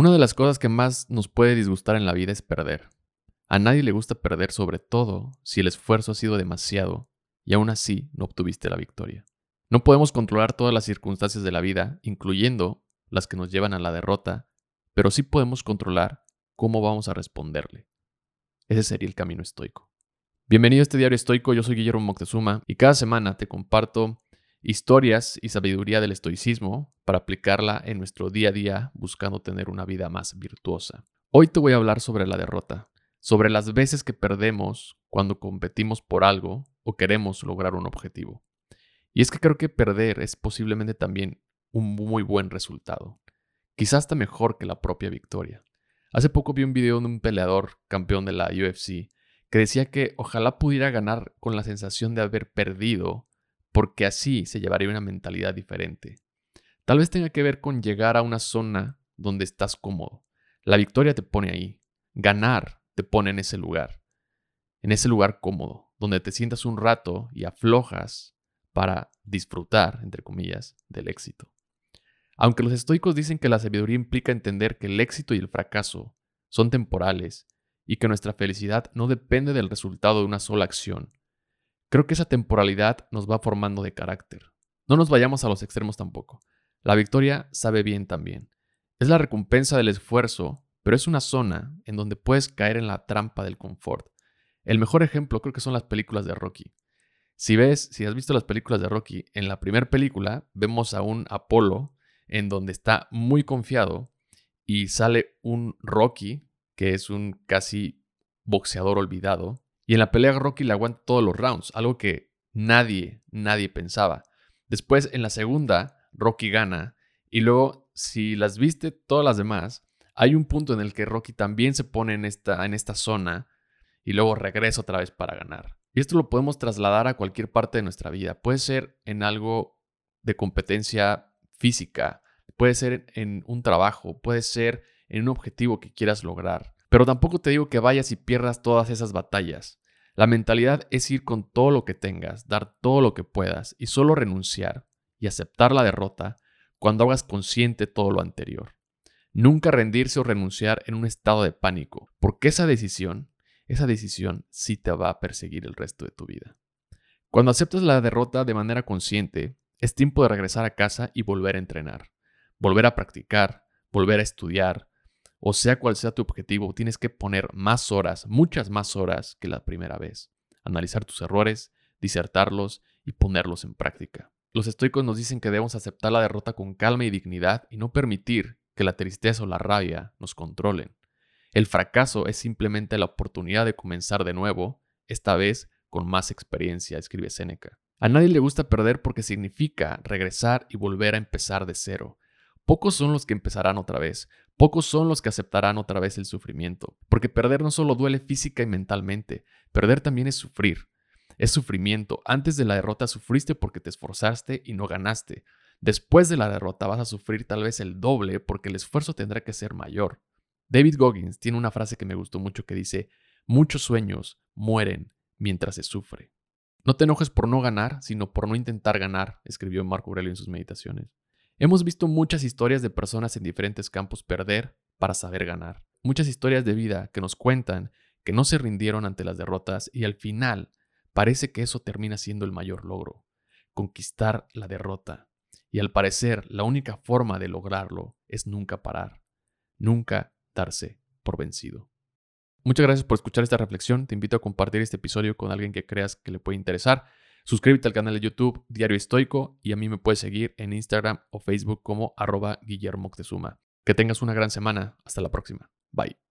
Una de las cosas que más nos puede disgustar en la vida es perder. A nadie le gusta perder sobre todo si el esfuerzo ha sido demasiado y aún así no obtuviste la victoria. No podemos controlar todas las circunstancias de la vida, incluyendo las que nos llevan a la derrota, pero sí podemos controlar cómo vamos a responderle. Ese sería el camino estoico. Bienvenido a este diario estoico, yo soy Guillermo Moctezuma y cada semana te comparto historias y sabiduría del estoicismo para aplicarla en nuestro día a día buscando tener una vida más virtuosa. Hoy te voy a hablar sobre la derrota, sobre las veces que perdemos cuando competimos por algo o queremos lograr un objetivo. Y es que creo que perder es posiblemente también un muy buen resultado, quizás hasta mejor que la propia victoria. Hace poco vi un video de un peleador campeón de la UFC que decía que ojalá pudiera ganar con la sensación de haber perdido porque así se llevaría una mentalidad diferente. Tal vez tenga que ver con llegar a una zona donde estás cómodo. La victoria te pone ahí. Ganar te pone en ese lugar. En ese lugar cómodo, donde te sientas un rato y aflojas para disfrutar, entre comillas, del éxito. Aunque los estoicos dicen que la sabiduría implica entender que el éxito y el fracaso son temporales y que nuestra felicidad no depende del resultado de una sola acción, Creo que esa temporalidad nos va formando de carácter. No nos vayamos a los extremos tampoco. La victoria sabe bien también. Es la recompensa del esfuerzo, pero es una zona en donde puedes caer en la trampa del confort. El mejor ejemplo creo que son las películas de Rocky. Si ves, si has visto las películas de Rocky, en la primera película vemos a un Apolo en donde está muy confiado y sale un Rocky, que es un casi boxeador olvidado, y en la pelea Rocky le aguanta todos los rounds, algo que nadie, nadie pensaba. Después, en la segunda, Rocky gana. Y luego, si las viste todas las demás, hay un punto en el que Rocky también se pone en esta, en esta zona y luego regresa otra vez para ganar. Y esto lo podemos trasladar a cualquier parte de nuestra vida. Puede ser en algo de competencia física, puede ser en un trabajo, puede ser en un objetivo que quieras lograr. Pero tampoco te digo que vayas y pierdas todas esas batallas. La mentalidad es ir con todo lo que tengas, dar todo lo que puedas y solo renunciar y aceptar la derrota cuando hagas consciente todo lo anterior. Nunca rendirse o renunciar en un estado de pánico, porque esa decisión, esa decisión sí te va a perseguir el resto de tu vida. Cuando aceptas la derrota de manera consciente, es tiempo de regresar a casa y volver a entrenar, volver a practicar, volver a estudiar, o sea cual sea tu objetivo, tienes que poner más horas, muchas más horas que la primera vez. Analizar tus errores, disertarlos y ponerlos en práctica. Los estoicos nos dicen que debemos aceptar la derrota con calma y dignidad y no permitir que la tristeza o la rabia nos controlen. El fracaso es simplemente la oportunidad de comenzar de nuevo, esta vez con más experiencia, escribe Séneca. A nadie le gusta perder porque significa regresar y volver a empezar de cero. Pocos son los que empezarán otra vez, pocos son los que aceptarán otra vez el sufrimiento, porque perder no solo duele física y mentalmente, perder también es sufrir. Es sufrimiento. Antes de la derrota sufriste porque te esforzaste y no ganaste. Después de la derrota vas a sufrir tal vez el doble porque el esfuerzo tendrá que ser mayor. David Goggins tiene una frase que me gustó mucho que dice, muchos sueños mueren mientras se sufre. No te enojes por no ganar, sino por no intentar ganar, escribió Marco Aurelio en sus meditaciones. Hemos visto muchas historias de personas en diferentes campos perder para saber ganar. Muchas historias de vida que nos cuentan que no se rindieron ante las derrotas y al final parece que eso termina siendo el mayor logro, conquistar la derrota. Y al parecer la única forma de lograrlo es nunca parar, nunca darse por vencido. Muchas gracias por escuchar esta reflexión. Te invito a compartir este episodio con alguien que creas que le puede interesar. Suscríbete al canal de YouTube Diario Estoico y a mí me puedes seguir en Instagram o Facebook como arroba Guillermo Que tengas una gran semana. Hasta la próxima. Bye.